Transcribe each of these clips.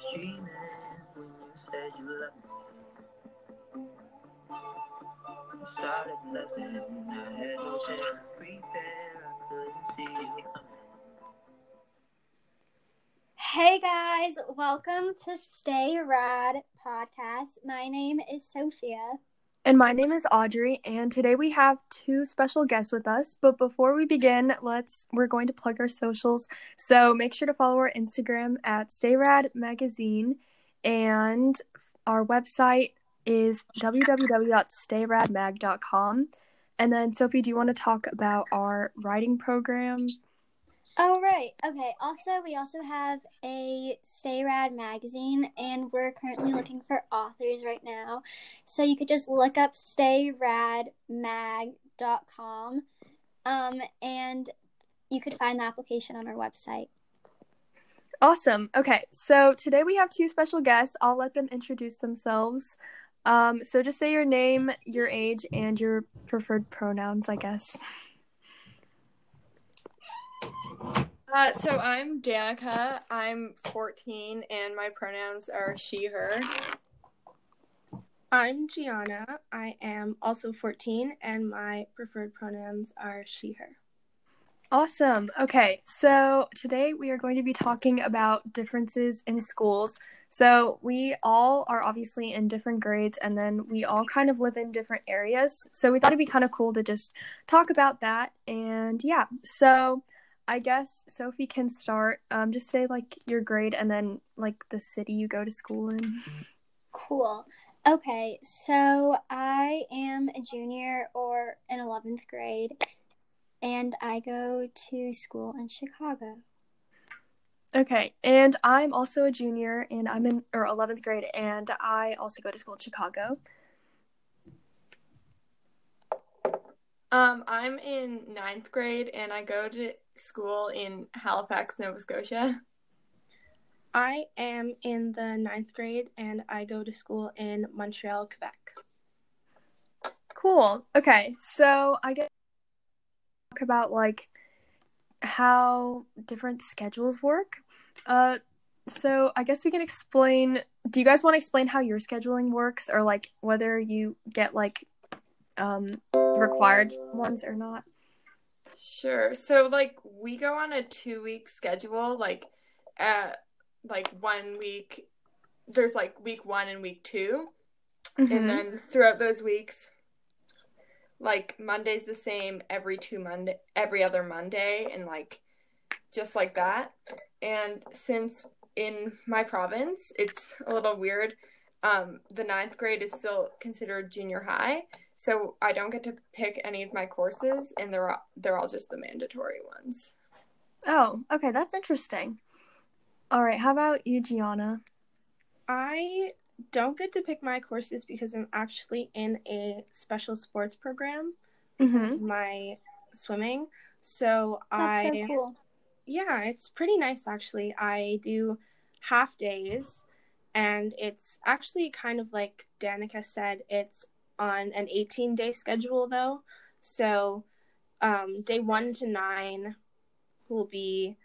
was dreaming when you said you loved me. It started nothing. I had no chance to prepare. I couldn't see you coming. Hey guys, welcome to Stay Rad podcast. My name is Sophia. And my name is Audrey, and today we have two special guests with us. But before we begin, let's we're going to plug our socials. So make sure to follow our Instagram at StayRad Magazine, and our website is www.stayradmag.com. And then Sophie, do you want to talk about our writing program? Oh right, okay. Also, we also have a Stay Rad magazine, and we're currently looking for authors right now. So you could just look up stayradmag.com, um, and you could find the application on our website. Awesome. Okay, so today we have two special guests. I'll let them introduce themselves. Um, so just say your name, your age, and your preferred pronouns, I guess. Uh, so I'm Danica. I'm 14, and my pronouns are she, her. I'm Gianna. I am also 14, and my preferred pronouns are she, her. Awesome. Okay, so today we are going to be talking about differences in schools. So we all are obviously in different grades, and then we all kind of live in different areas. So we thought it'd be kind of cool to just talk about that. And yeah, so I guess Sophie can start. Um, just say like your grade and then like the city you go to school in. Cool. Okay, so I am a junior or in 11th grade, and I go to school in Chicago. Okay, and I'm also a junior, and I'm in or 11th grade, and I also go to school in Chicago. Um, I'm in ninth grade, and I go to school in Halifax, Nova Scotia. I am in the ninth grade, and I go to school in Montreal, Quebec. Cool. Okay, so I guess talk about like how different schedules work. Uh, so I guess we can explain. Do you guys want to explain how your scheduling works, or like whether you get like um required ones or not? Sure. So, like, we go on a two week schedule. Like, uh, like one week, there's like week one and week 2 Mhm. and then throughout those weeks, like Monday's the same every two Monday, every other Monday, and like just like that. And since in my province, it's a little weird. Um, the ninth grade is still considered junior high, so I don't get to pick any of my courses, and they're all, they're all just the mandatory ones. Oh, okay, that's interesting. All right, how about you, Gianna? I don't get to pick my courses because I'm actually in a special sports program, Mm-hmm. my swimming. So That's I so cool. yeah, it's pretty nice actually. I do half days and it's actually kind of like Danica said, it's on an 18 day schedule though. So um, day one to nine will be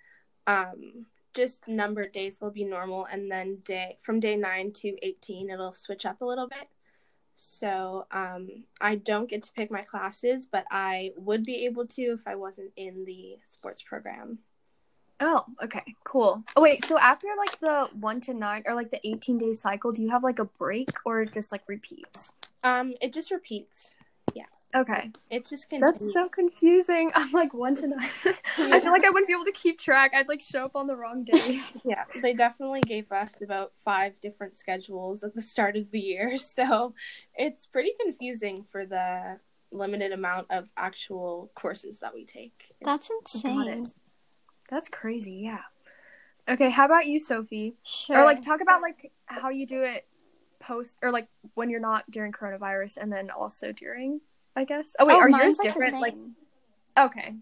um, just numbered days, they'll be normal. And then day from day nine to 18, it'll switch up a little bit. So um, I don't get to pick my classes, but I would be able to if I wasn't in the sports program. Oh, okay, cool. Oh wait, so after like the one to nine or like the eighteen day cycle, do you have like a break or just like repeats? Um, it just repeats. Yeah. Okay, It's just can that's continuous. so confusing. I'm like one to nine. I feel like I wouldn't be able to keep track. I'd like show up on the wrong days. Yeah, they definitely gave us about five different schedules at the start of the year, so it's pretty confusing for the limited amount of actual courses that we take. That's Got it. insane. That's crazy. Yeah. Okay, how about you, Sophie? Sure. Or like talk about like how you do it post or like when you're not during coronavirus and then also during, I guess. Oh wait, are mine's, yours like, different? Like okay.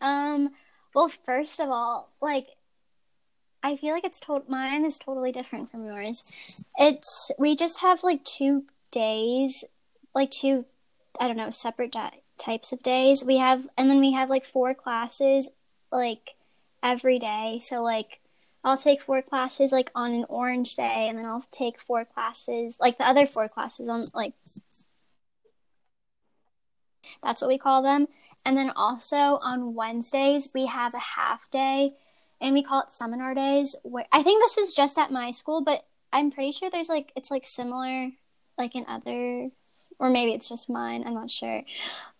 Um, well, first of all, like, I feel like it's total. Mine is totally different from yours. It's we just have like two days, like two, I don't know, separate di- types of days. We have, and then we have like four classes, like every day. So like I'll take four classes like on an orange day, and then I'll take four classes like the other four classes on like that's what we call them. And then also on Wednesdays we have a half day, and we call it seminar days. Where I think this is just at my school, but I'm pretty sure there's like it's like similar like in other or maybe it's just mine, I'm not sure.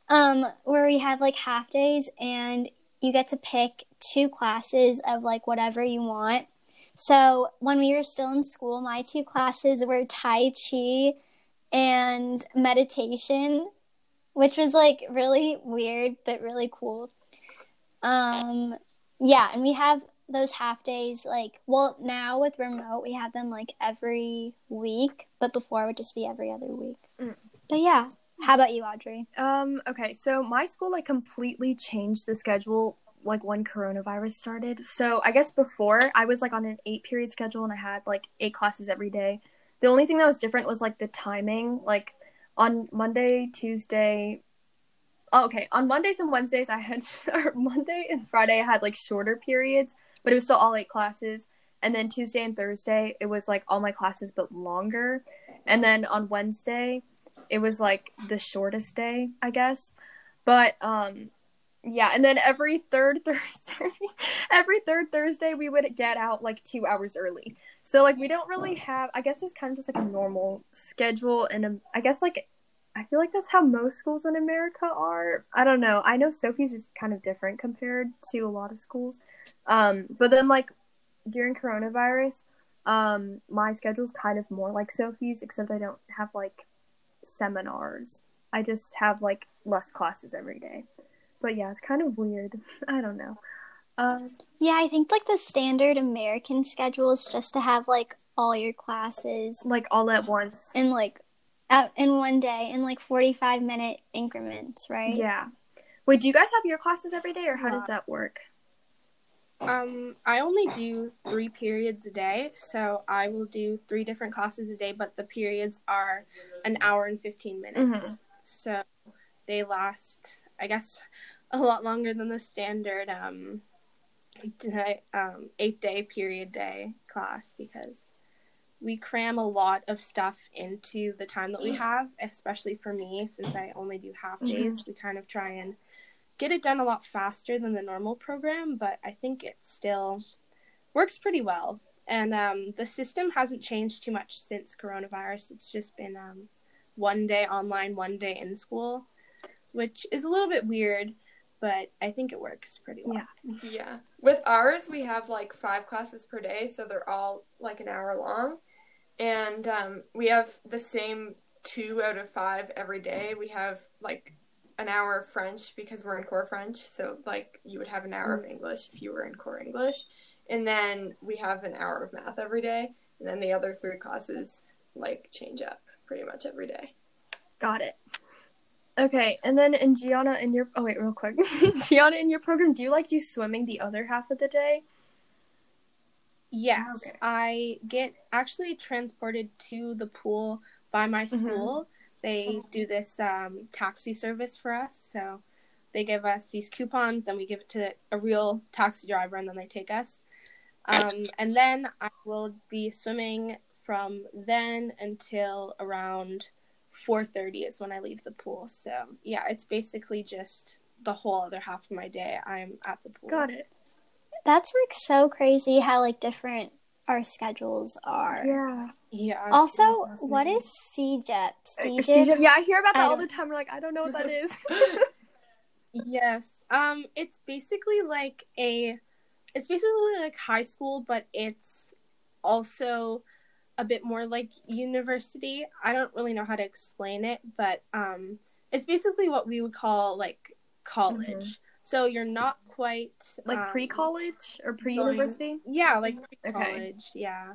Um where we have like half days and you get to pick two classes of like whatever you want. So when we were still in school, my two classes were Tai Chi and meditation, which was like really weird but really cool. Um yeah, and we have those half days like well now with remote we have them like every week, but before it would just be every other week. Mm. But yeah, how about you, Audrey? Um, okay, so my school like completely changed the schedule like when coronavirus started. So I guess before I was like on an eight period schedule and I had like eight classes every day. The only thing that was different was like the timing. Like on Monday, Tuesday. Oh, okay, on Mondays and Wednesdays I had Monday and Friday I had like shorter periods, but it was still all eight classes. And then Tuesday and Thursday it was like all my classes but longer. And then on Wednesday it was like the shortest day, I guess. But um yeah, and then every third Thursday, every third Thursday we would get out like 2 hours early. So like we don't really have I guess it's kind of just like a normal schedule and um, I guess like I feel like that's how most schools in America are. I don't know. I know Sophie's is kind of different compared to a lot of schools. Um but then like during coronavirus, um my schedule's kind of more like Sophie's except I don't have like seminars. I just have like less classes every day. But yeah, it's kind of weird. I don't know. Um, Yeah, I think like the standard American schedule is just to have like all your classes like all at once. in like out in one day in like 45 minute increments, right? Yeah. Wait, do you guys have your classes every day or how does that work? Um, I only do three periods a day, so I will do three different classes a day, but the periods are an hour and 15 minutes. Mhm. So they last, I guess, a lot longer than the standard um, um, eight day period day class because we cram a lot of stuff into the time that we have, especially for me, since I only do half days. We kind of try and get it done a lot faster than the normal program, but I think it still works pretty well. And um, the system hasn't changed too much since coronavirus. It's just been um, one day online, one day in school, which is a little bit weird, but I think it works pretty well. Yeah. Yeah. With ours, we have like five classes per day, so they're all like an hour long. And um, we have the same two out of five every day. We have like an hour of French because we're in core French, so like you would have an hour of English if you were in core English. And then we have an hour of math every day. And then the other three classes like change up pretty much every day. Got it. Okay, and then in Gianna, in your oh wait, real quick, Gianna, in your program, do you like do swimming the other half of the day? Yes, Okay. I get actually transported to the pool by my Mhm. school. They do this um, taxi service for us, so they give us these coupons, then we give it to a real taxi driver, and then they take us. Um, and then I will be swimming from then until around 4:30 is when I leave the pool. So yeah, it's basically just the whole other half of my day. I'm at the pool. Got it. That's like so crazy how like different our schedules are. Yeah. Yeah. it's Also, what is what fascinating. is CEGEP? CEGEP? yeah, I hear about that all the time. We're like, I don't know what that is. Yes. Um it's basically like a it's basically like high school but it's also a bit more like university. I don't really know how to explain it, but um it's basically what we would call like college. So you're not quite like um, pre-college or pre-university. Yeah, like Okay. college, yeah.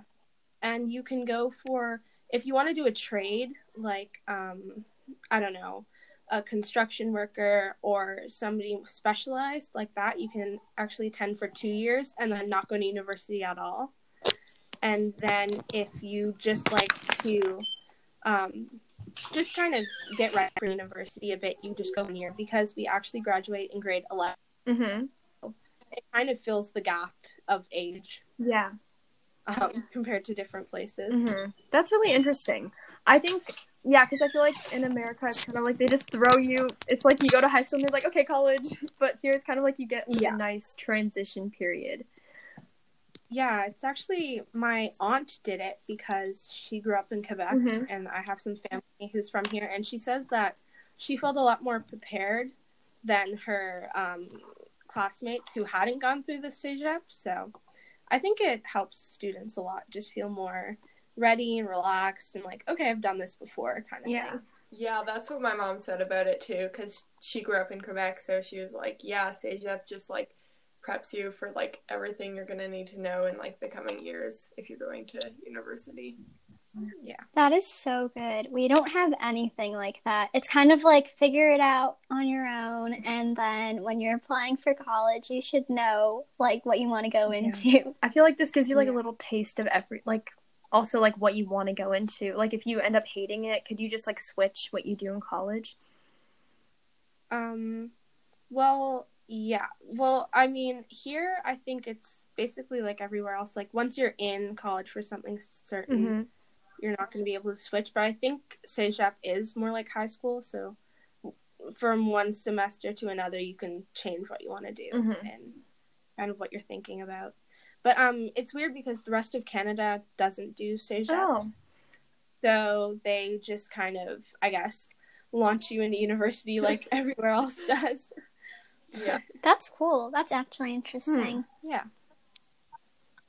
And you can go for if you want to do a trade, like um, I don't know, a construction worker or somebody specialized like that, you can actually attend for two years and then not go to university at all. And then if you just like to um, just kind of get ready for university a bit, you just go one year because we actually graduate in grade eleven. Mm-hmm. It kind of fills the gap of age. Yeah. um, compared to different places. Mm-hmm. That's really interesting. I think, yeah, because I feel like in America, it's kind of like they just throw you. It's like you go to high school and they're like, okay, college. But here, it's kind of like you get Yeah. a nice transition period. Yeah, it's actually my aunt did it because she grew up in Quebec Mhm. and I have some family who's from here and she says that she felt a lot more prepared than her um, classmates who hadn't gone through the CEGEP. So I think it helps students a lot just feel more ready and relaxed and like, okay, I've done this before kind of Yeah. thing. Yeah, that's what my mom said about it too, because she grew up in Quebec, so she was like, "Yeah, CEGEP just like preps you for like everything you're gonna need to know in like the coming years if you're going to university." Yeah. That is so good. We don't have anything like that. It's kind of like figure it out on your own, and then when you're applying for college, you should know like what you want to go Yeah. into. I feel like this gives you like a little taste of every like also like what you want to go into. Like if you end up hating it, could you just like switch what you do in college? Um, well, yeah. Well, I mean, here I think it's basically like everywhere else. Like once you're in college for something certain, Mm-hmm. you're not going to be able to switch. But I think CEGEP is more like high school, so from one semester to another, you can change what you want to do Mhm. and kind of what you're thinking about. But um, it's weird because the rest of Canada doesn't do CEGEP, Oh, so they just kind of, I guess, launch you into university like everywhere else does. Yeah. That's cool. That's actually interesting. Yeah.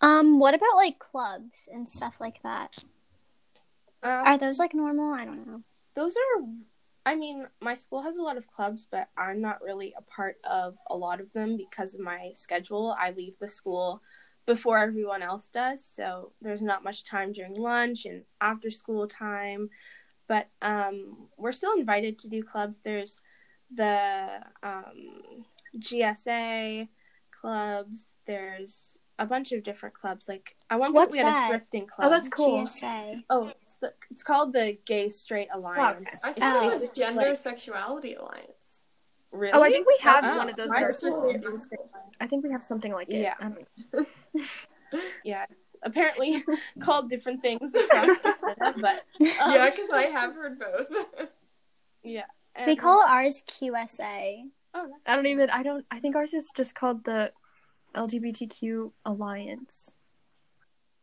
Um, what about like clubs and stuff like that? Um, Are those like normal? I don't know. those are i mean my school has a lot of clubs but i'm not really a part of a lot of them because of my schedule i leave the school before everyone else does so there's not much time during lunch and after school time but um, we're still invited to do clubs there's the um, gsa clubs there's a bunch of different clubs like at one point What's we had that? a thrifting club Oh, that's cool. GSA. Oh, it's the it's called the Gay Straight Alliance. I Oh. it was Gender like- Sexuality Alliance. Really? Oh, I think we have Oh, one of those. my in our sister school. said it was Straight Alliance. I think we have something like it. Yeah. I don't know. Yeah, apparently called different things across Canada, but um, yeah, because I have heard both. yeah. We And- call ours QSA. Oh, I don't even. I don't. I think ours is just called the LGBTQ Alliance.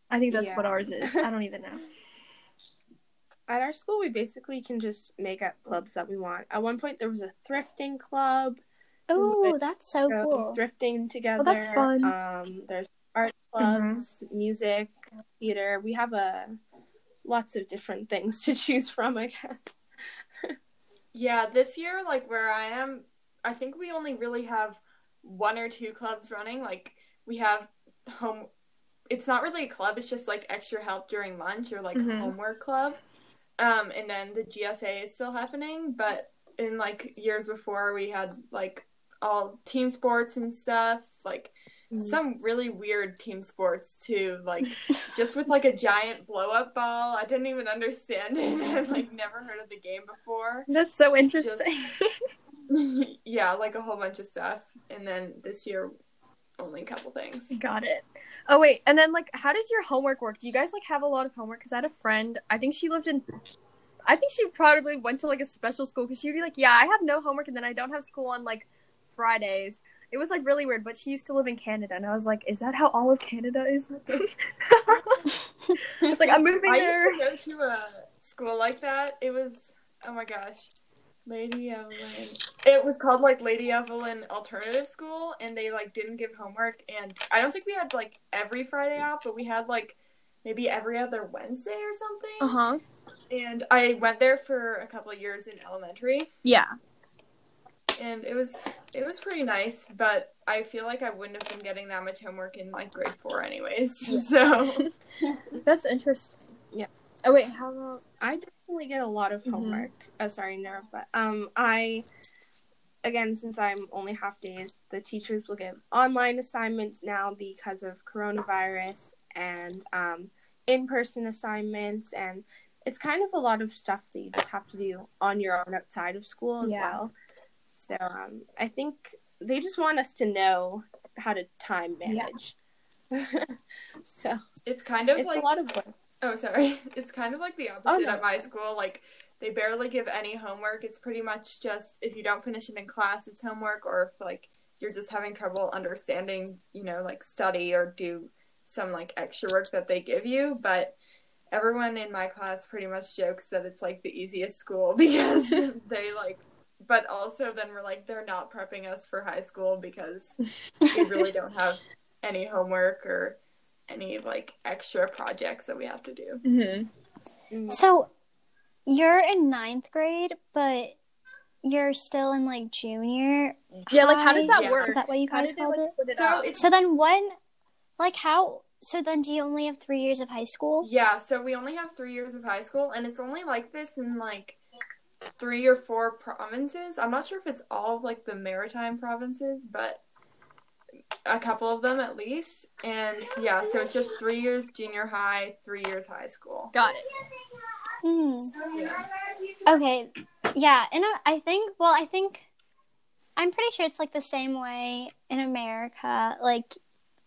I think that's what ours is. I don't even know. at our school. We basically can just make up clubs that we want. At one point, there was a thrifting club. Oh, that's so cool. thrifting together. that's fun. Um, there's art clubs, music, theater. We have a lots of different things to choose from. I guess. yeah, this year, like where I am, I think we only really have one or two clubs running. Like we have home. It's not really a club. It's just like extra help during lunch or like Mhm. homework club. Um, and then the GSA is still happening, but in like years before, we had like all team sports and stuff. Like some really weird team sports too. Like just with like a giant blow up ball. I didn't even understand it. I've like never heard of the game before. That's so interesting. yeah, like a whole bunch of stuff. And then this year, only a couple things. Got it. Oh wait, and then like, how does your homework work? Do you guys like have a lot of homework? Because I had a friend. I think she lived in. I think she probably went to like a special school because she would be like, "Yeah, I have no homework, and then I don't have school on like Fridays." It was like really weird, but she used to live in Canada, and I was like, "Is that how all of Canada is?" it's like I'm moving I there. used to go to a school like that. It was, oh my gosh. Lady Evelyn. It was called like Lady Evelyn Alternative School, and they like didn't give homework. And I don't think we had like every Friday off, but we had like maybe every other Wednesday or something. Uh huh. And I went there for a couple of years in elementary, Yeah. and it was it was pretty nice. But I feel like I wouldn't have been getting that much homework in like grade four, anyways. So That's interesting. Yeah. Oh wait, how about? I definitely get a lot of Mhm. homework. Oh, sorry, Nora, but um, I again since I'm only half days, the teachers will give online assignments now because of coronavirus and um, in-person assignments, and it's kind of a lot of stuff that you just have to do on your own outside of school as Yeah. well. So um, I think they just want us to know how to time Yeah. manage. so It's kind of it's like a lot of work. Oh, sorry. It's kind of like the oh, opposite Oh, no. at my school. Like, they barely give any homework. It's pretty much just if you don't finish it in class, it's homework, or if, like, you're just having trouble understanding, you know, like, study or do some, like, extra work that they give you. But everyone in my class pretty much jokes that it's, like, the easiest school because they, like, but also then we're like, they're not prepping us for high school because we really don't have any homework or any, like, extra projects that we have to do. Mm-hmm. Mm. So you're in ninth grade, but you're still in like junior. Yeah, like how does that Yeah. work? Is that what you How guys did they called like it? split it So up? So then when, like how? So then do you only have three years of high school? Yeah, so we only have three years of high school, and it's only like this in like three or four provinces. I'm not sure if it's all of like the maritime provinces, but a couple of them at least. And yeah, so it's just three years junior high, three years high school. Got it. Hmm. Yeah. Okay. Yeah, and I- I think. Well, I think. I'm pretty sure it's like the same way in America. Like,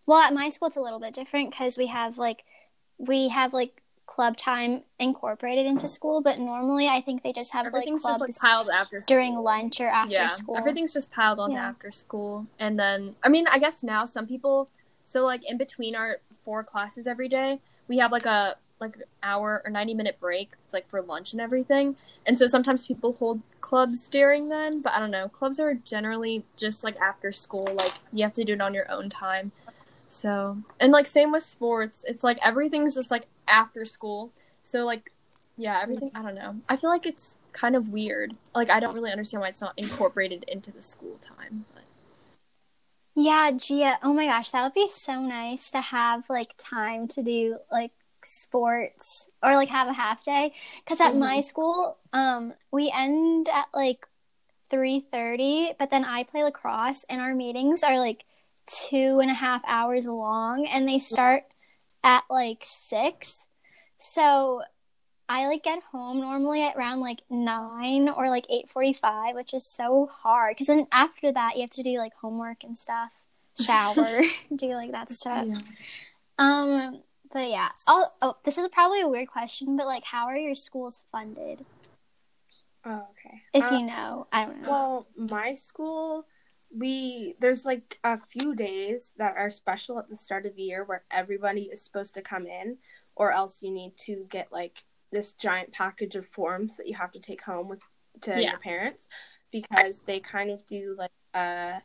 well, at my school it's a little bit different because we have like, we have like club time incorporated into mm. school, but normally I think they just have like clubs just like piled after school. during lunch or after yeah, school. everything's just piled onto Yeah. after school, and then I mean, I guess now some people. So like in between our four classes every day, we have like a like hour or ninety minute break, it's like for lunch and everything. And so sometimes people hold clubs during then, but I don't know. Clubs are generally just like after school, like you have to do it on your own time. So and like same with sports, it's like everything's just like after school. So like yeah, everything I don't know. I feel like it's kind of weird. Like I don't really understand why it's not incorporated into the school time. But Yeah, Gia. Oh my gosh, that would be so nice to have like time to do like sports or like have a half day. Because at my school, um, we end at like three thirty, but then I play lacrosse, and our meetings are like two and a half hours long, and they start at like six. So I like get home normally at around like nine or like eight forty five, which is so hard. Because then after that, you have to do like homework and stuff, shower, do like that stuff. Um, but yeah. Oh, oh, this is probably a weird question, but like, how are your schools funded? Oh, okay. If Uh, you know, I don't know. Well, my school, we there's like a few days that are special at the start of the year where everybody is supposed to come in, or else you need to get like this giant package of forms that you have to take home with to Yeah. your parents because they kind of do like a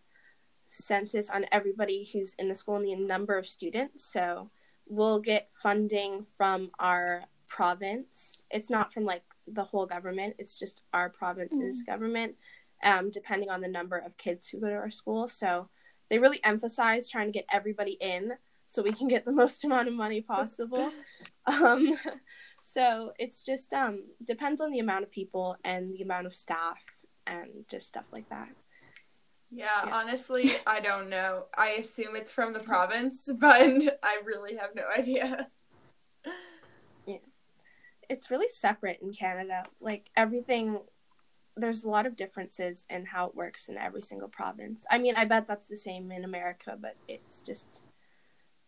census on everybody who's in the school and the number of students. So we'll get funding from our province. It's not from like the whole government, it's just our province's mm. government, um, depending on the number of kids who go to our school. So they really emphasize trying to get everybody in so we can get the most amount of money possible. um, so it's just um, depends on the amount of people and the amount of staff and just stuff like that. Yeah, Yeah. honestly, I don't know. I assume it's from the province, but I really have no idea. Yeah. It's really separate in Canada. Like everything, there's a lot of differences in how it works in every single province. I mean, I bet that's the same in America, but it's just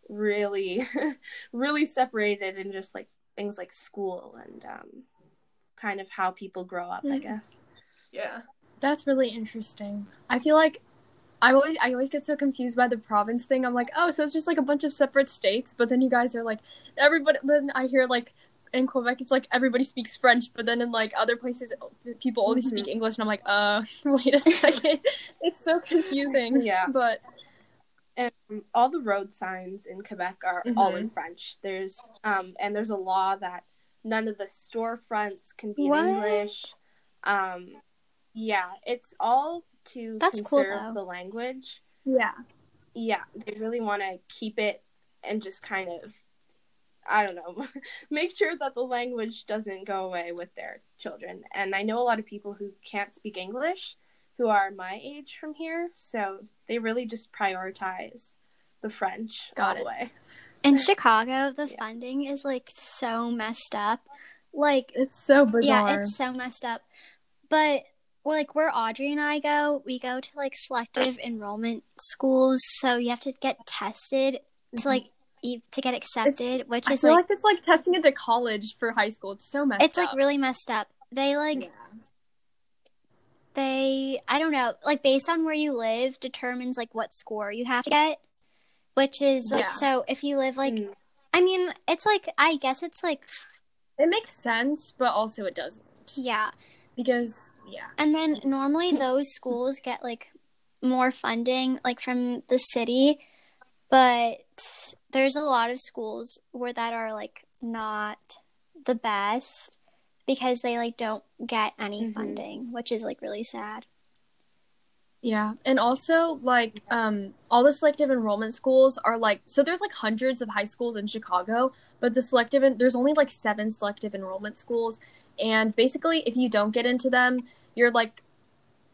really, really separated in just like things like school and um, kind of how people grow up, I Mhm. guess. Yeah. that's really interesting. I feel like I always I always get so confused by the province thing. I'm like, oh, so it's just like a bunch of separate states, but then you guys are like everybody. Then I hear like in Quebec, it's like everybody speaks French, but then in like other places, people only Mhm. speak English, and I'm like, uh, wait a second, it's so confusing. Yeah. but and all the road signs in Quebec are all in French. There's um and there's a law that none of the storefronts can be What? in English. Um yeah, it's all to That's cool, conserve though. the language. yeah, Yeah, they really want to keep it and just kind of I don't know, make sure that the language doesn't go away with their children. And I know a lot of people who can't speak English who are my age from here, so they really just prioritize the French Got all it. the way. In Chicago, the Yeah. funding is like so messed up. Like, it's so bizarre. yeah, it's so messed up. But like where Audrey and I go, we go to like selective enrollment schools, so you have to get tested to like to get accepted, which I is feel like, like, it's like testing into college for high school. It's so messed it's like really messed up. They like they I don't know, like based on where you live determines like what score you have to get, which is like Yeah. so if you live like Mm. I mean, it's like I guess it's like it makes sense, but also it doesn't yeah. because yeah. And then normally those schools get like more funding like from the city, but there's a lot of schools where that are like not the best because they like don't get any Mhm. funding, which is like really sad. Yeah, and also like um all the selective enrollment schools are like so there's like hundreds of high schools in Chicago, but the selective en- there's only like seven selective enrollment schools and basically if you don't get into them, you're like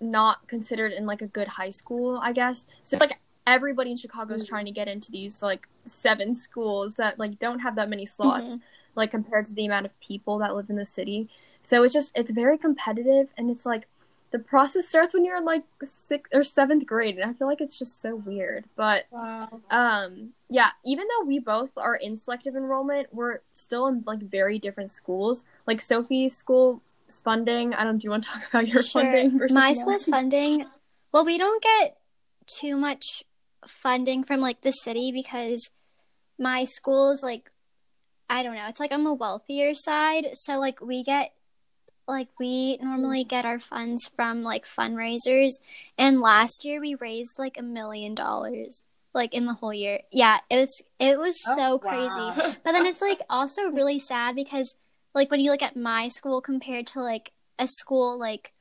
not considered in like a good high school, I guess. So it's like everybody in Chicago is Mhm. trying to get into these like seven schools that like don't have that many slots Mhm. like compared to the amount of people that live in the city. So it's just it's very competitive and it's like the process starts when you're in like sixth or seventh grade and I feel like it's just so weird. But Wow. um yeah, even though we both are in selective enrollment, we're still in like very different schools. Like Sophie's school funding. I don't do you want to talk about your funding versus My school's funding. Well, we don't get too much funding from like the city because my school's like I don't know, it's like on the wealthier side. So like we get like we normally mm. get our funds from like fundraisers and last year we raised like a million dollars like in the whole year. Yeah, it was it was Oh, so wow. crazy. But then it's like also really sad because like when you look at my school compared to like a school like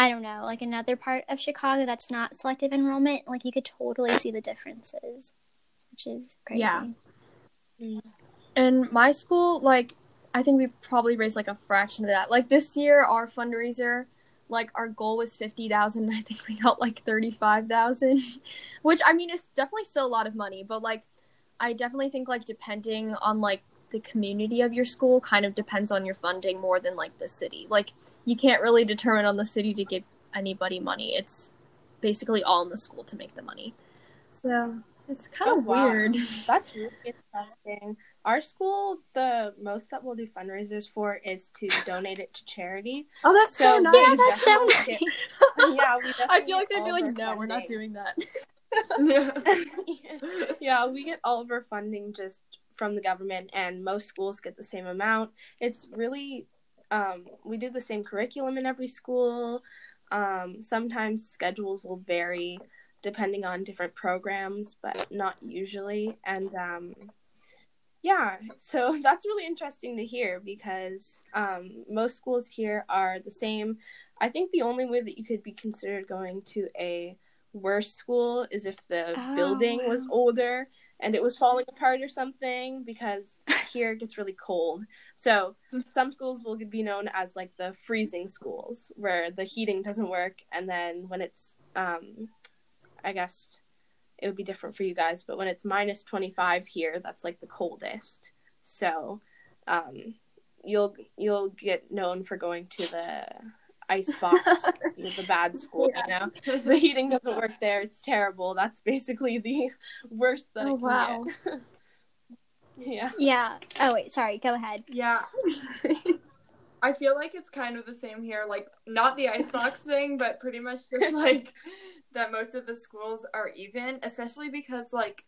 I don't know, like another part of Chicago that's not selective enrollment, like you could totally see the differences, which is crazy. Yeah. Mm. In my school, like I think we probably raised like a fraction of that. Like this year, our fundraiser, like our goal was fifty thousand. I think we got like thirty five thousand, which I mean is definitely still a lot of money. But like, I definitely think like depending on like the community of your school, kind of depends on your funding more than like the city. Like you can't really determine on the city to give anybody money. It's basically all in the school to make the money. So it's kind Oh, of wow. weird. That's really interesting. Our school, the most that we'll do fundraisers for is to donate it to charity. Oh, that's so, So, nice. Yeah, that's so nice. get- Yeah, we definitely I feel like they'd be like, no, we're not doing that. yeah, we get all of our funding just from the government, and most schools get the same amount. It's really, um, we do the same curriculum in every school. Um, sometimes schedules will vary depending on different programs, but not usually. And um, yeah, so that's really interesting to hear because um, most schools here are the same. I think the only way that you could be considered going to a worse school is if the Oh, building was older and it was falling apart or something because here it gets really cold. So some schools will be known as like the freezing schools where the heating doesn't work and then when it's um I guess it would be different for you guys, but when it's minus 25 here, that's like the coldest. So um you'll you'll get known for going to the ice box, you know, the bad school, you know the heating doesn't work there. It's terrible. That's basically the worst that Oh, it can wow. get. yeah. Yeah. Oh wait, sorry. Go ahead. Yeah, I feel like it's kind of the same here. Like, not the icebox thing, but pretty much just like that most of the schools are even, especially because like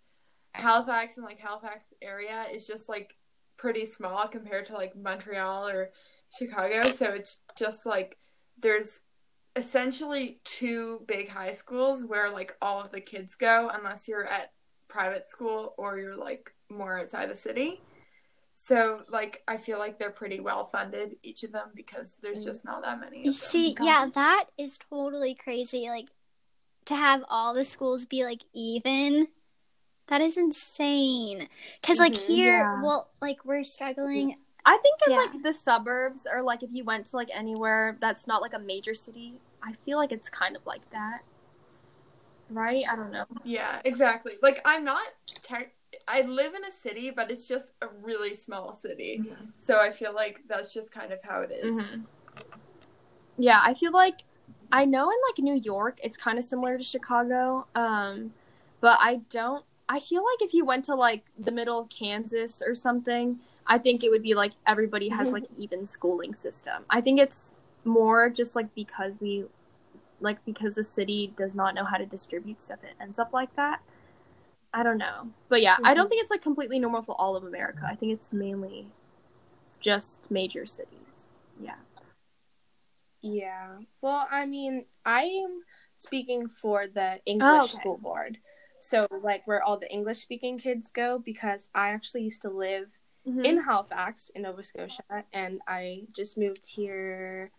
Halifax and like Halifax area is just like pretty small compared to like Montreal or Chicago. So it's just like there's essentially two big high schools where like all of the kids go, unless you're at private school or you're like more outside the city. So, like, I feel like they're pretty well funded, each of them, because there's just not that many. You see, yeah, that is totally crazy. Like to have all the schools be like even. That is insane. Cuz like Mhm, here, yeah. well, like we're struggling. I think in Yeah. like the suburbs or like if you went to like anywhere that's not like a major city, I feel like it's kind of like that. Right? I don't know. Yeah, exactly. Like, I'm not. Ter- I live in a city, but it's just a really small city. So I feel like that's just kind of how it is. Mhm. Yeah, I feel like I know in like New York it's kind of similar to Chicago. Um but I don't I feel like if you went to like the middle of Kansas or something, I think it would be like everybody has mm-hmm. like even schooling system. I think it's more just like because we like because the city does not know how to distribute stuff it ends up like that. I don't know. But yeah, I don't mm-hmm. think it's like completely normal for all of America. I think it's mainly just major cities. Yeah. Yeah. Well, I mean, I am speaking for the oh, English okay. school board. So, like, where all the English speaking kids go, because I actually used to live Mm-hmm. in Halifax, in Nova Scotia, and I just moved here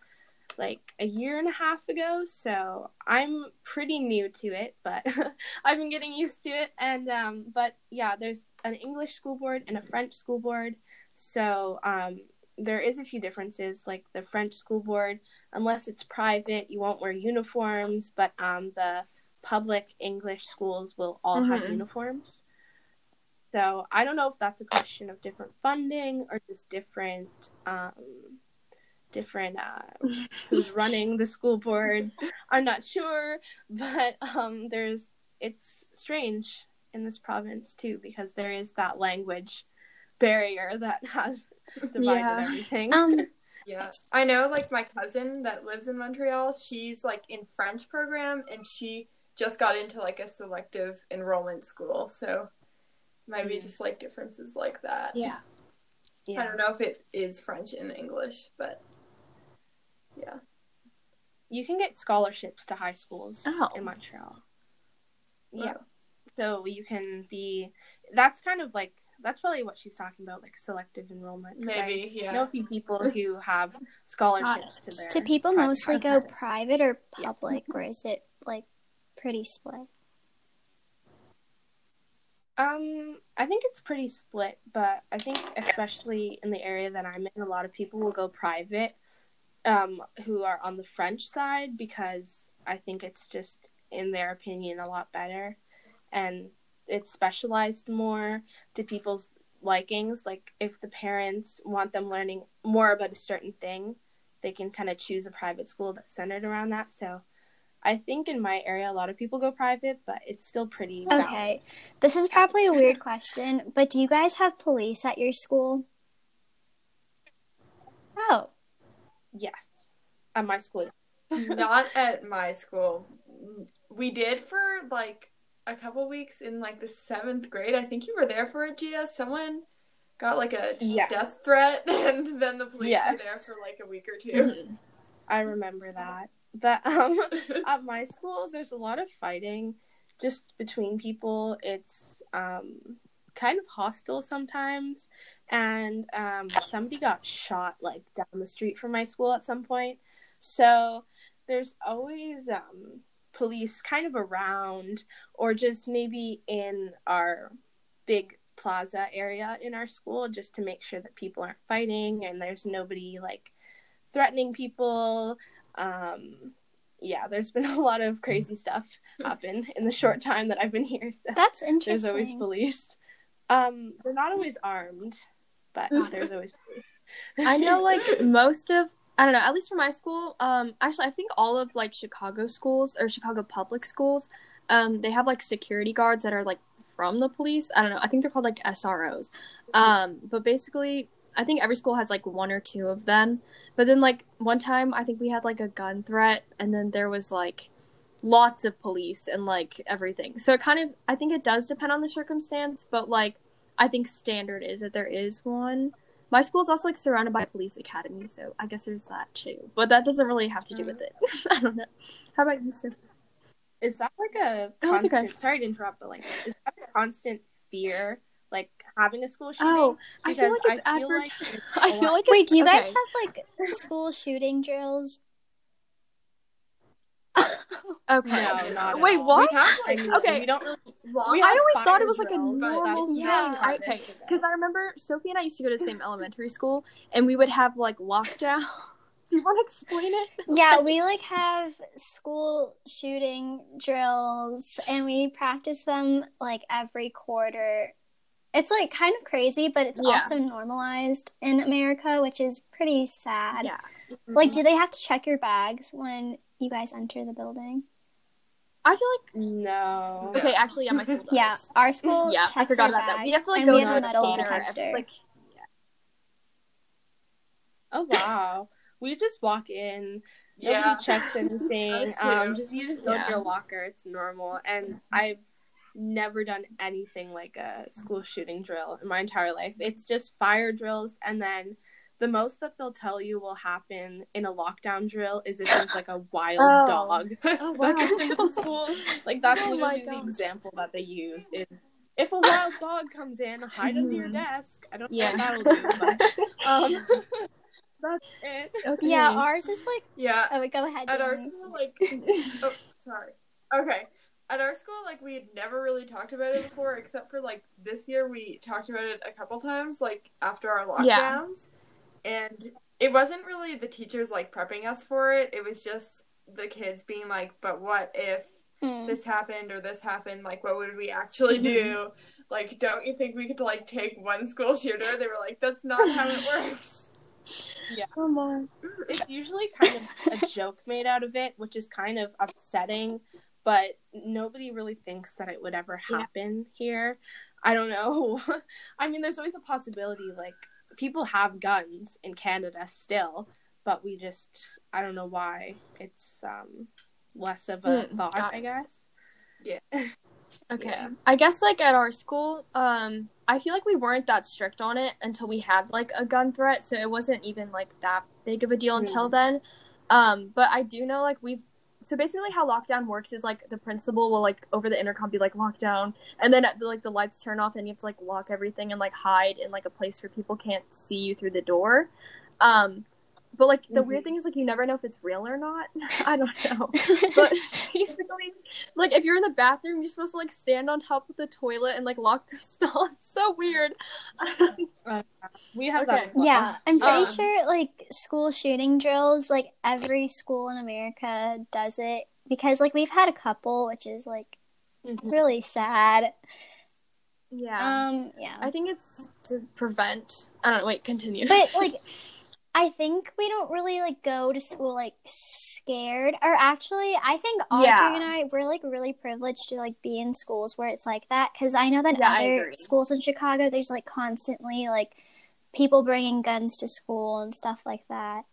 like a year and a half ago. So, I'm pretty new to it, but I've been getting used to it. And, um, but yeah, there's an English school board and a French school board. So, um, there is a few differences like the french school board unless it's private you won't wear uniforms but um, the public english schools will all have Mhm. uniforms so i don't know if that's a question of different funding or just different um, different uh, who's running the school board i'm not sure but um, there's it's strange in this province too because there is that language barrier that has divided Yeah. everything Um, Yeah. I know like my cousin that lives in Montreal, she's like in French program and she just got into like a selective enrollment school. So might be just like differences like that. Yeah. I don't know if it is French and English, but yeah. you can get scholarships to high schools Oh. in Montreal. Wow. Yeah. So you can be that's kind of like that's probably what she's talking about, like selective enrollment. Maybe, I yeah. know a few people who have scholarships to uh, their do people mostly go private or public, or is it like pretty split? Um, I think it's pretty split, but I think especially in the area that I'm in, a lot of people will go private, um, who are on the French side because I think it's just, in their opinion, a lot better, and it's specialized more to people's likings. Like if the parents want them learning more about a certain thing, they can kind of choose a private school that's centered around that. So. I think in my area, a lot of people go private, but it's still pretty Okay. balanced. This is probably a weird question, but do you guys have police at your school? Oh, Yes. At my school. Not at my school. We did for like a couple weeks in like the seventh grade. I think you were there for it, Gia. Someone got like a Yes. death threat, and then the police Yes. were there for like a week or 2 mm-hmm. I remember that. But um at my school there's a lot of fighting just between people. It's um kind of hostile sometimes and um somebody got shot like down the street from my school at some point. So there's always um police kind of around or just maybe in our big plaza area in our school just to make sure that people aren't fighting and there's nobody like threatening people um yeah there's been a lot of crazy stuff happen in the short time that i've been here so that's interesting. there's always police um they're not always armed but there's always police I know like most of I don't know, at least for my school, um actually I think all of like Chicago schools or Chicago public schools, um, they have like security guards that are like from the police. I don't know. I think they're called like SROs. Um, but basically I think every school has like one or two of them. But then like one time I think we had like a gun threat and then there was like lots of police and like everything. So it kind of I think it does depend on the circumstance, but like I think standard is that there is one. My school is also like surrounded by a police academy, so I guess there's that too. But that doesn't really have to do with mm. it. I don't know. How about you, Sophie? is that like a Oh, it's okay. sorry to interrupt but like is that a constant fear like having a school shooting Oh, I feel like Because it's I feel adver- like it's I a feel lot- like Wait, do you guys have like school shooting drills? Okay. No, not Wait, what? We have I like Okay. we don't really long we I always thought it was like a drills, but normal thing. Yeah. I, okay, because I remember Sophie and I used to go to the same elementary school, and we would have like lockdown. Do you want to explain it? Yeah, we like have school shooting drills and we practice them like every quarter. It's like kind of crazy, but it's Yeah. also normalized in America, which is pretty sad. Yeah. Like, do they have to check your bags when you guys enter the building? I feel like No. okay, actually, yeah, my school does. Yeah, our school. yeah, I forgot our about that. We have to like go we to have a the metal scanner, detector. Like, Oh wow. We just walk in. Nobody Yeah. checks anything. Us um, just you just go Yeah. to your locker. It's normal. And I've never done anything like a school shooting drill in my entire life. It's just fire drills, and then the most that they'll tell you will happen in a lockdown drill is if there's like a wild Oh. dog oh that comes school. Like that's Oh literally the example that they use. Is if a wild dog comes in, hide under your Mhm. desk. I don't know Yeah. what that'll do, but um, that's it. okay. Yeah, ours is like. Yeah. Oh, wait, go ahead. At our Jamie. school, like, oh, sorry. Okay. At our school, like, we had never really talked about it before, except for, like, this year we talked about it a couple times, like, after our lockdowns. Yeah. lockdowns. And it wasn't really the teachers, like, prepping us for it. It was just the kids being like, but what if Mm. this happened or this happened? Like, what would we actually do? Like, don't you think we could, like, take one school shooter? They were like, that's not how it works. Yeah. Come on. It's usually kind of a joke made out of it, which is kind of upsetting, but nobody really thinks that it would ever Yeah. happen here. I don't know. I mean, there's always a possibility, like, people have guns in Canada still, but we just, I don't know why. It's um, less of a Hmm, thought, I guess. Yeah. Okay. Yeah. I guess like at our school, um, I feel like we weren't that strict on it until we had like a gun threat, so it wasn't even like that big of a deal until Mhm. then. Um, but I do know like we've so basically how lockdown works is like the principal will like over the intercom be like lockdown and then like the lights turn off and you have to like lock everything and like hide in like a place where people can't see you through the door. Um, but like the weird Mhm. thing is like you never know if it's real or not. I don't know. But basically, like if you're in the bathroom, you're supposed to like stand on top of the toilet and like lock the stall. It's so weird. We have Okay. that. Yeah, I'm pretty Um, sure like school shooting drills, like every school in America does it because like we've had a couple, which is like Mhm. really sad. yeah. Um, yeah. I think it's to prevent. I don't know. Wait, continue. But like I think we don't really like go to school like scared. Or actually, I think Audrey Yeah. and I we're like really privileged to like be in schools where it's like that because I know that Yeah, other schools in Chicago there's like constantly like people bringing guns to school and stuff like that.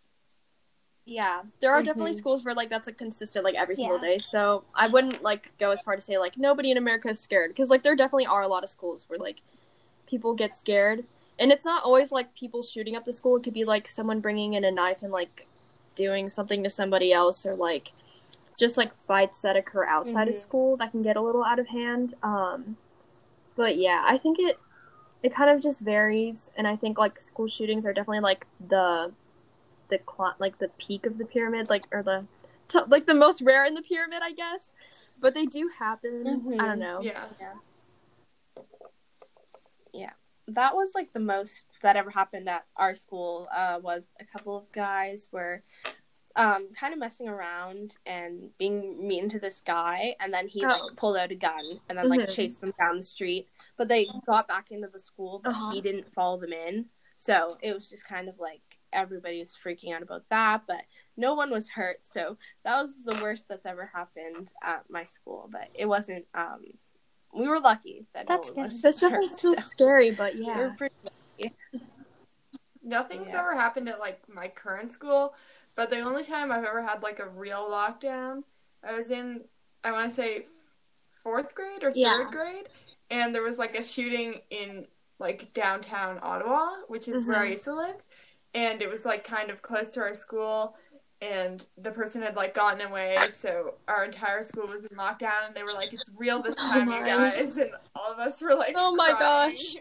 yeah, there are definitely Mhm. schools where like that's like consistent like every single Yeah. day. So I wouldn't like go as far to say like nobody in America is scared because like there definitely are a lot of schools where like people get scared, and it's not always like people shooting up the school. It could be like someone bringing in a knife and like doing something to somebody else or like just like fights that occur outside of Mhm. school that can get a little out of hand. Um, but yeah, I think it it kind of just varies, and I think like school shootings are definitely like the the cl- like the peak of the pyramid, like or the t- like the most rare in the pyramid, I guess. But they do happen. I Mhm. don't know. Yeah. Yeah. That was like the most that ever happened at our school uh, was a couple of guys were um, kind of messing around and being mean to this guy and then he Oh. like pulled out a gun and then like Mhm. chased them down the street but they got back into the school but Uh-huh. he didn't follow them in so it was just kind of like everybody was freaking out about that but no one was hurt so that was the worst that's ever happened at my school but it wasn't um we were lucky that That's one good. was That's definitely still so. scary, but We were yeah. pretty Nothing's Yeah. ever happened at like my current school, but the only time I've ever had like a real lockdown, I was in I want to say fourth grade or third Yeah. grade, and there was like a shooting in like downtown Ottawa, which is where I Mhm. used to live, and it was like kind of close to our school. And the person had like gotten away, so our entire school was in lockdown, and they were like, "It's real this oh time, you guys!" And all of us were like, Oh my crying. gosh.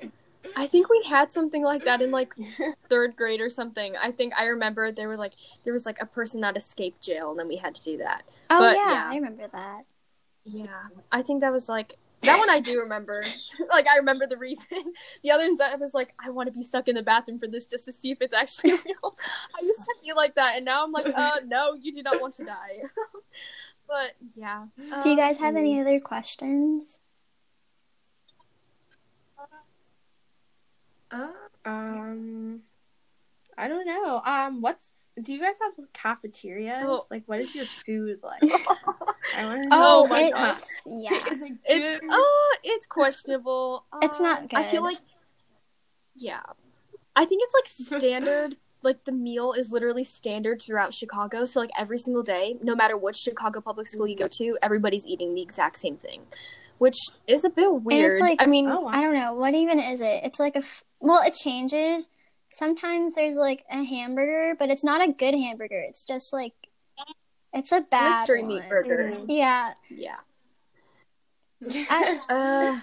I think we had something like that in like third grade or something. I think I remember there were like there was like a person that escaped jail and then we had to do that. Oh But, yeah, yeah. I remember that. Yeah. I think that was like that one I do remember. like I remember the reason. The other ones I was like, I want to be stuck in the bathroom for this just to see if it's actually real. I used to feel like that and now I'm like, uh no, you do not want to die. but yeah. Do you guys have Um, any other questions? Uh, Um, I don't know. Um, what's do you guys have cafeterias? Oh. Like, what is your food like? I want to know. Oh, Oh my it's God. yeah. It's good? uh it's questionable. It's not Um, I feel like yeah. I think it's like standard like the meal is literally standard throughout Chicago. So like every single day, no matter which Chicago public school you go to, everybody's eating the exact same thing. Which is a bit weird. it's like- I mean, Oh, wow. I don't know what even is it. It's like a f- well, it changes. Sometimes there's like a hamburger, but it's not a good hamburger. It's just like it's a bad mystery one. meat burger. Mhm. Yeah, Yeah. I- Uh,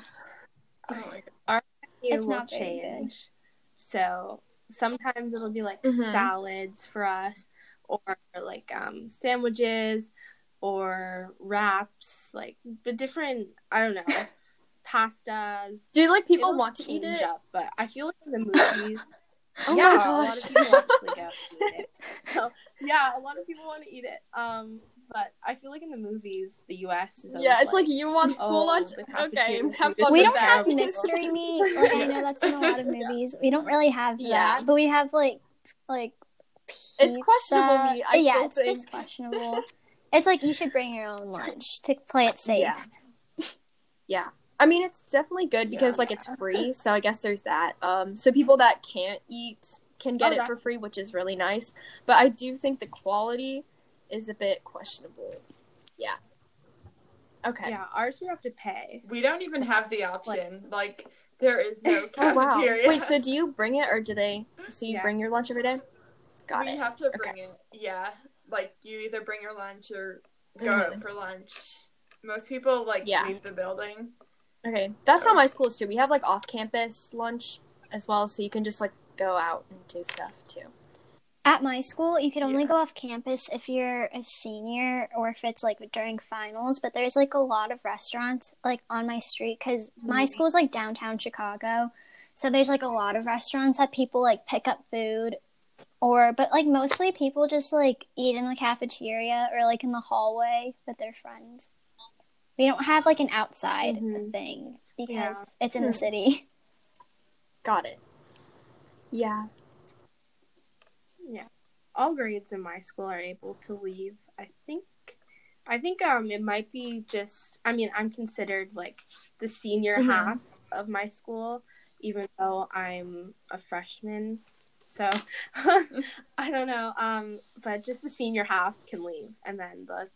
Oh my God. It It's will not change. So sometimes it'll be like Mhm. salads for us, or like um, sandwiches, or wraps, like the different. I don't know, pastas. do like people It'll want to eat change it? up, but I feel like in the movies. Oh yeah, my a lot of people actually go eat it. So, yeah, a lot of people want to eat it. Um, but I feel like in the movies, the U.S. is always Yeah, it's like, you want school oh, lunch? Okay, have food is fun we don't that. have mystery meat. Like I know that's in a lot of movies. We don't really have Yeah. that, but we have like like pizza. It's questionable meat, I yeah, still it's just questionable. it's like you should bring your own lunch to play it safe. Yeah. Yeah. I mean, it's definitely good because Yeah. like it's free, so I guess there's that. Um, so people that can't eat can get Oh, it that- for free, which is really nice. But I do think the quality is a bit questionable. Yeah. Okay. Yeah, ours we have to pay. We don't even have the option. Like there is no Oh wow. cafeteria. Wait, so do you bring it or do they? So you Yeah. bring your lunch every day? Got we it. have to bring it. Yeah, like you either bring your lunch or go Mhm. out for lunch. Most people like Yeah. leave the building. Okay, that's how my school is too. We have like off-campus lunch as well, so you can just like go out and do stuff too. At my school, you can only Yeah. go off campus if you're a senior or if it's like during finals. But there's like a lot of restaurants like on my street because my Mm. school's like downtown Chicago. So there's like a lot of restaurants that people like pick up food or, but like mostly people just like eat in the cafeteria or like in the hallway with their friends. We don't have like an outside Mhm. thing because Yeah. it's in the Hmm. city. Got it. Yeah. Yeah. All grades in my school are able to leave. I think. I think um it might be just. I mean, I'm considered like the senior Mhm. half of my school, even though I'm a freshman. So I don't know. Um, but just the senior half can leave, and then the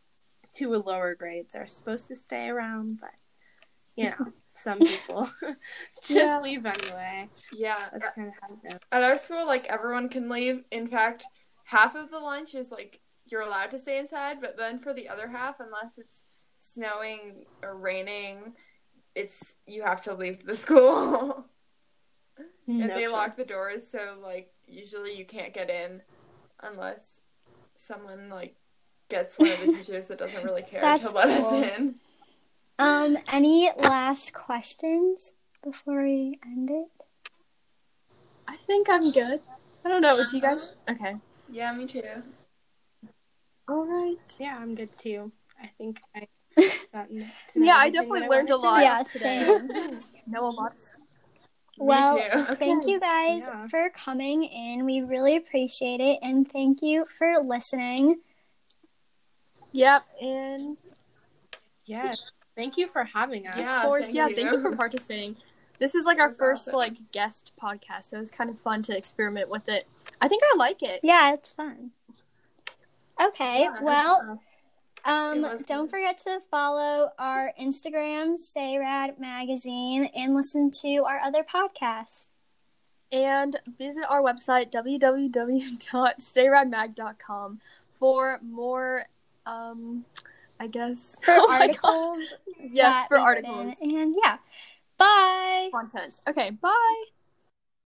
two lower grades are supposed to stay around. But you know, some people just Yeah. leave anyway. Yeah, That's kind of how it goes. at our school, like everyone can leave. In fact, half of the lunch is like you're allowed to stay inside, but then for the other half, unless it's snowing or raining, it's you have to leave the school. and No they lock the doors, so like usually you can't get in unless someone like gets one of the teachers that doesn't really care That's to let us in. Um, any last questions before we end it? I think I'm good. I don't know. Do you guys? Okay. Yeah, me too. All right. Yeah, I'm good too. I think I gotten to know Yeah, I definitely that learned a lot. Yeah, today. same. know a lot. Well, me too. thank you guys Yeah. for coming in. We really appreciate it, and thank you for listening. Yep. And Yeah. Thank you for having us. Yeah, of course, thank yeah. you. Thank you for participating. This is like our first awesome. like guest podcast, so it was kind of fun to experiment with it. I think I like it. Yeah, it's fun. Okay, Yeah, well, um, don't good. forget to follow our Instagram, Stay Rad Magazine, and listen to our other podcasts. And visit our website www.stayradmag.com for more. Um, I guess For Oh articles, Yes, for articles And yeah, bye. content. Okay, bye.